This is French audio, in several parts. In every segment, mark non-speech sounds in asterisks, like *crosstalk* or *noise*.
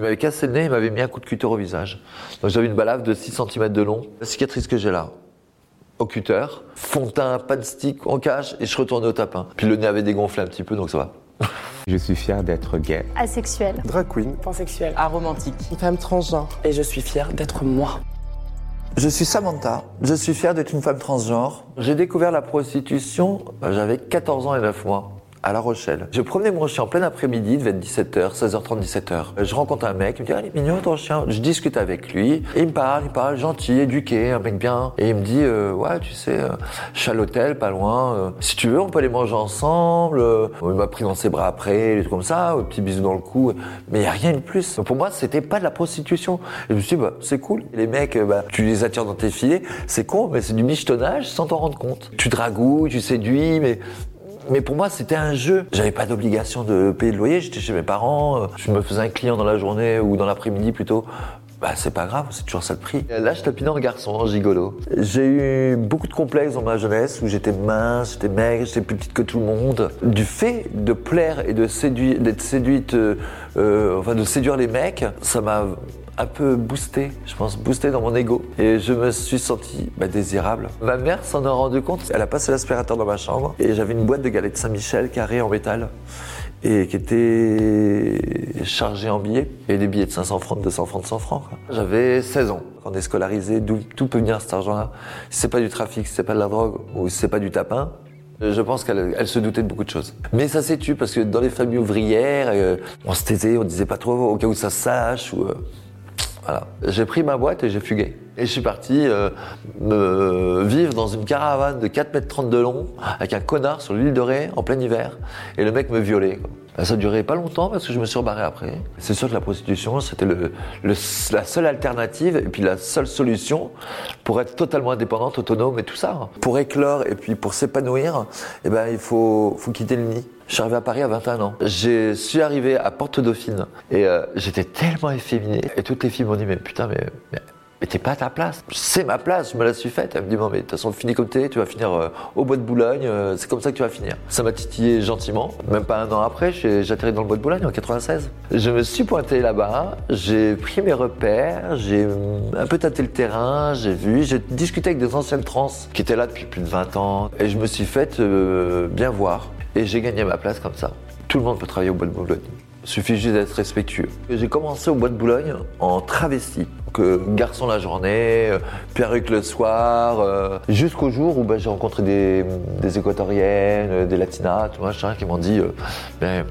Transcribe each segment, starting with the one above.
Il m'avait cassé le nez, il m'avait mis un coup de cutter au visage. Donc j'avais une balafre de 6 cm de long. La cicatrice que j'ai là, au cutter, fond de teint, pas de stick, on cache, et je retournais au tapin. Puis le nez avait dégonflé un petit peu, donc ça va. *laughs* Je suis fier d'être gay. Asexuel. Drag queen. Pansexuel. Aromantique. Une femme transgenre. Et je suis fier d'être moi. Je suis Samantha, je suis fier d'être une femme transgenre. J'ai découvert la prostitution, euh, j'avais 14 ans et 9 mois. À La Rochelle. Je promenais mon chien en plein après-midi, devait être 17h, 16h30, 17h. Je rencontre un mec, il me dit, ah, il est mignon ton chien. Je discute avec lui, il me parle, il parle, gentil, éduqué, un mec bien. Et il me dit, euh, ouais, tu sais, euh, je suis à l'hôtel, pas loin. euh, si tu veux, on peut aller manger ensemble. Euh, Il m'a pris dans ses bras après, des trucs comme ça, un petit bisou dans le cou. Mais il n'y a rien de plus. Pour moi, c'était pas de la prostitution. Je me suis dit, bah, c'est cool. Les mecs, euh, bah, tu les attires dans tes filets. C'est con, mais c'est du michetonnage sans t'en rendre compte. Tu dragouilles, tu séduis, mais mais pour moi, c'était un jeu. J'avais pas d'obligation de payer le loyer. J'étais chez mes parents. euh, Je me faisais un client dans la journée ou dans l'après-midi plutôt. Bah, c'est pas grave, c'est toujours ça le prix. Là, je tapinais en garçon, gigolo. J'ai eu beaucoup de complexes dans ma jeunesse où j'étais mince, j'étais maigre, j'étais plus petite que tout le monde. Du fait de plaire et de séduire, d'être séduite, euh, euh, enfin de séduire les mecs, ça m'a un peu boosté, je pense, boosté dans mon ego. Et je me suis senti bah, désirable. Ma mère s'en a rendu compte. Elle a passé l'aspirateur dans ma chambre et j'avais une boîte de galettes Saint-Michel carrée en métal et qui était chargée en billets. Et des billets de 500 francs, de 200 francs, de 100 francs. J'avais 16 ans. Quand on est scolarisé, d'où tout peut venir cet argent-là? Si c'est pas du trafic, si c'est pas de la drogue ou si c'est pas du tapin, je pense qu'elle elle se doutait de beaucoup de choses. Mais ça s'est tu parce que dans les familles ouvrières, euh, on se taisait, on disait pas trop au cas où ça sache. Ou, euh, J'ai pris ma boîte et j'ai fugué. Et je suis parti euh, me vivre dans une caravane de 4 mètres 30 de long avec un connard sur l'île de Ré en plein hiver. Et le mec me violait. quoi. Ben, Ça durait pas longtemps parce que je me suis rebarré après. C'est sûr que la prostitution, c'était la seule alternative et puis la seule solution pour être totalement indépendante, autonome et tout ça. Pour éclore et puis pour s'épanouir, eh ben, il faut, quitter le nid. Je suis arrivé à Paris à 21 ans. Je suis arrivé à Porte Dauphine et euh, j'étais tellement efféminé. Et toutes les filles m'ont dit mais putain mais mais t'es pas à ta place. C'est ma place, je me la suis faite. Elle me dit, bon, mais de toute façon, finis comme t'es, tu vas finir euh, au bois de Boulogne, euh, c'est comme ça que tu vas finir. Ça m'a titillé gentiment. Même pas un an après, atterri dans le bois de Boulogne en 96. Je me suis pointé là-bas, j'ai pris mes repères, j'ai un peu tâté le terrain, j'ai vu, j'ai discuté avec des anciennes trans qui étaient là depuis plus de 20 ans. Et je me suis fait euh, bien voir. Et j'ai gagné ma place comme ça. Tout le monde peut travailler au bois de Boulogne. Suffit juste d'être respectueux. J'ai commencé au bois de Boulogne en travesti. Garçon la journée, euh, perruque le soir, euh, jusqu'au jour où bah, j'ai rencontré des, équatoriennes, euh, des latinas, tout machin, qui m'ont dit Ben,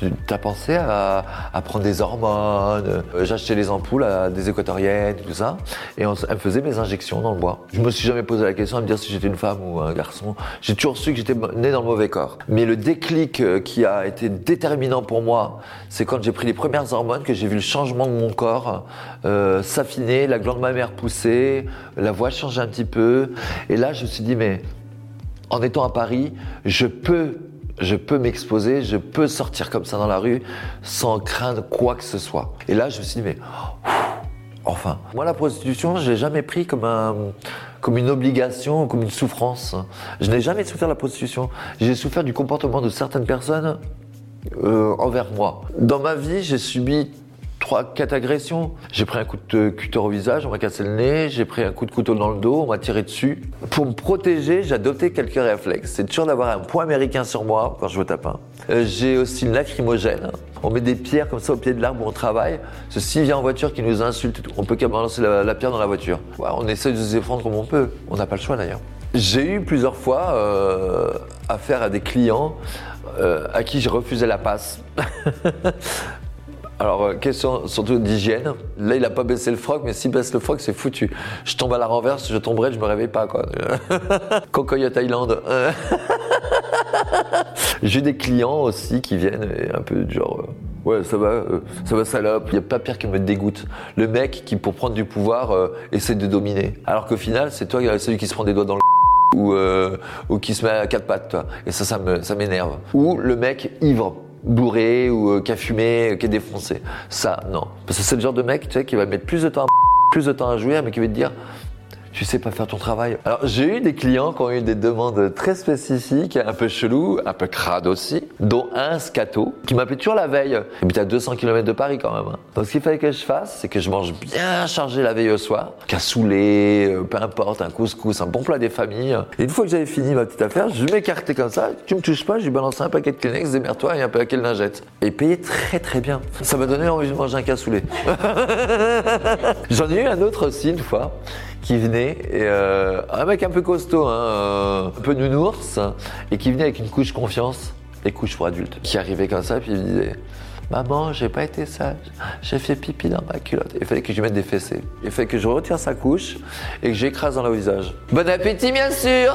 tu as pensé à, à prendre des hormones Euh, J'achetais les ampoules à des équatoriennes, tout ça, et on elle me faisait mes injections dans le bois. Je me suis jamais posé la question de me dire si j'étais une femme ou un garçon. J'ai toujours su que j'étais né dans le mauvais corps. Mais le déclic euh, qui a été déterminant pour moi, c'est quand j'ai pris les premières hormones que j'ai vu le changement de mon corps euh, s'affiner, la glande mammaire pousser, la voix changer un petit peu. Et là, je me suis dit, mais en étant à Paris, je peux, je peux m'exposer, je peux sortir comme ça dans la rue sans craindre quoi que ce soit. Et là, je me suis dit, mais enfin, moi la prostitution, je l'ai jamais pris comme un, comme une obligation, comme une souffrance. Je n'ai jamais souffert de la prostitution. J'ai souffert du comportement de certaines personnes euh, envers moi. Dans ma vie, j'ai subi trois, quatre agressions. J'ai pris un coup de cutter au visage, on m'a cassé le nez, j'ai pris un coup de couteau dans le dos, on m'a tiré dessus. Pour me protéger, j'ai adopté quelques réflexes. C'est toujours d'avoir un point américain sur moi quand je veux taper. Euh, j'ai aussi une lacrymogène. On met des pierres comme ça au pied de l'arbre où on travaille. Ce s'il vient en voiture qui nous insulte, on peut qu'à balancer la, pierre dans la voiture. On essaie de se défendre comme on peut. On n'a pas le choix d'ailleurs. J'ai eu plusieurs fois euh, affaire à des clients euh, à qui je refusais la passe. *laughs* Alors, euh, question surtout d'hygiène. Là, il a pas baissé le froc, mais s'il baisse le froc, c'est foutu. Je tombe à la renverse, je tomberai, je me réveille pas, quoi. *laughs* Cocoya Thaïlande. *laughs* J'ai des clients aussi qui viennent et un peu du genre. euh, Ouais, ça va, euh, ça va salope. Il n'y a pas pire qui me dégoûte. Le mec qui, pour prendre du pouvoir, essaie de dominer. Alors qu'au final, c'est toi, celui qui se prend des doigts dans le *laughs* ou, ou qui se met à quatre pattes, toi. Et ça, ça m'énerve. Ou le mec ivre, bourré, ou euh, qui a fumé, euh, qui est défoncé. Ça, non. Parce que c'est le genre de mec, tu sais, qui va mettre plus de temps à, plus de temps à jouer, mais qui va te dire, tu sais pas faire ton travail. Alors j'ai eu des clients qui ont eu des demandes très spécifiques, un peu chelou, un peu crade aussi, dont un scato qui m'appelait toujours la veille. Il habite à 200 km de Paris quand même. Donc ce qu'il fallait que je fasse, c'est que je mange bien chargé la veille au soir, cassoulet, euh, peu importe, un couscous, un bon plat des familles. Et une fois que j'avais fini ma petite affaire, je m'écartais comme ça, tu me touches pas, je lui balançais un paquet de Kleenex, démerde-toi et un paquet de lingettes. Et payé très très bien. Ça m'a donné envie de manger un cassoulet. *laughs* J'en ai eu un autre aussi une fois qui venait, et, euh, un mec un peu costaud, hein, euh, un peu nounours, et qui venait avec une couche confiance, et couche pour adultes, qui arrivait comme ça, puis il me disait Maman, j'ai pas été sage, j'ai fait pipi dans ma culotte. Il fallait que je mette des fessées. Il fallait que je retire sa couche et que j'écrase dans le visage. Bon appétit, bien sûr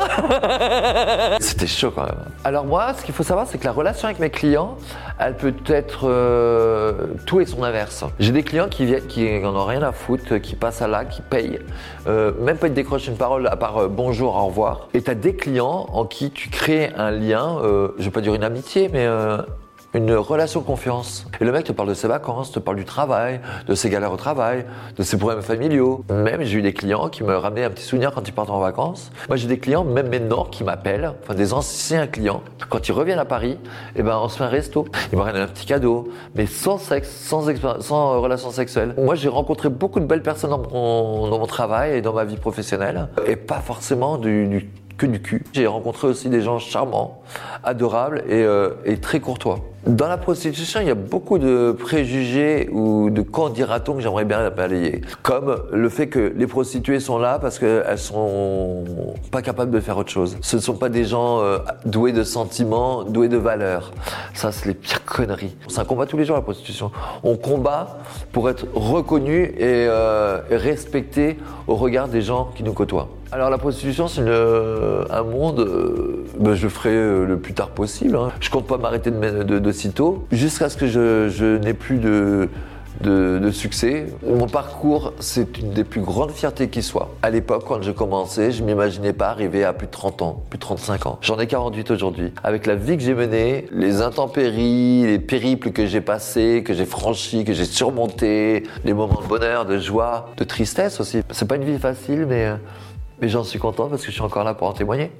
*laughs* C'était chaud quand même. Alors moi, ce qu'il faut savoir, c'est que la relation avec mes clients, elle peut être euh, tout et son inverse. J'ai des clients qui viennent, qui n'en ont rien à foutre, qui passent à l'acte, qui payent, euh, même pas ils décrochent une parole à part euh, bonjour, au revoir. Et tu des clients en qui tu crées un lien, je vais pas dire une amitié, mais une relation de confiance. Et le mec te parle de ses vacances, te parle du travail, de ses galères au travail, de ses problèmes familiaux. Même j'ai eu des clients qui me ramenaient un petit souvenir quand ils partent en vacances. Moi j'ai des clients, même maintenant, qui m'appellent, enfin des anciens clients. Quand ils reviennent à Paris, eh ben on se fait un resto. Ils me ramènent un petit cadeau, mais sans sexe, sans, euh, relation sexuelle. Moi j'ai rencontré beaucoup de belles personnes dans mon, travail et dans ma vie professionnelle, et pas forcément du, que du cul. J'ai rencontré aussi des gens charmants, adorables et, euh, et très courtois. Dans la prostitution, il y a beaucoup de préjugés ou de quand dira-t-on que j'aimerais bien balayer. Comme le fait que les prostituées sont là parce qu'elles sont pas capables de faire autre chose. Ce ne sont pas des gens euh, doués de sentiments, doués de valeurs. Ça, c'est les pires conneries. C'est un combat tous les jours, la prostitution. On combat pour être reconnu et, euh, respecté au regard des gens qui nous côtoient. Alors la prostitution, c'est un monde, euh, ben, je ferai euh, le plus tard possible. hein. Je compte pas m'arrêter de, de, sitôt, jusqu'à ce que je, je n'ai plus de succès. Mon parcours, c'est une des plus grandes fiertés qui soit. À l'époque, quand je commençais, je m'imaginais pas arriver à plus de 30 ans, plus de 35 ans. J'en ai 48 aujourd'hui. Avec la vie que j'ai menée, les intempéries, les périples que j'ai passés, que j'ai franchis, que j'ai surmontés, les moments de bonheur, de joie, de tristesse aussi. C'est pas une vie facile, mais, euh, mais j'en suis content parce que je suis encore là pour en témoigner.